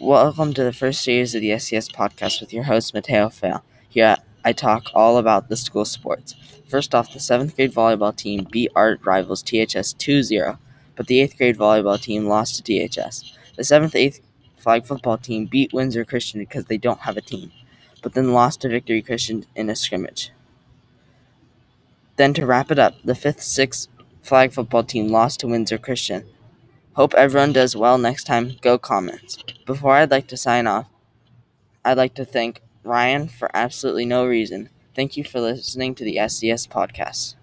Welcome to the first series of the SCS podcast with your host, Mateo Fail. Here I talk all about the school sports. First off, the 7th grade volleyball team beat our rivals THS 2 0, but the 8th grade volleyball team lost to THS. The 7th 8th flag football team beat Windsor Christian because they don't have a team, but then lost to Victory Christian in a scrimmage. Then to wrap it up, the 5th 6th flag football team lost to Windsor Christian. Hope everyone does well next time. Go Comets. Before I'd like to sign off, I'd like to thank Ryan for absolutely no reason. Thank you for listening to the SCS podcast.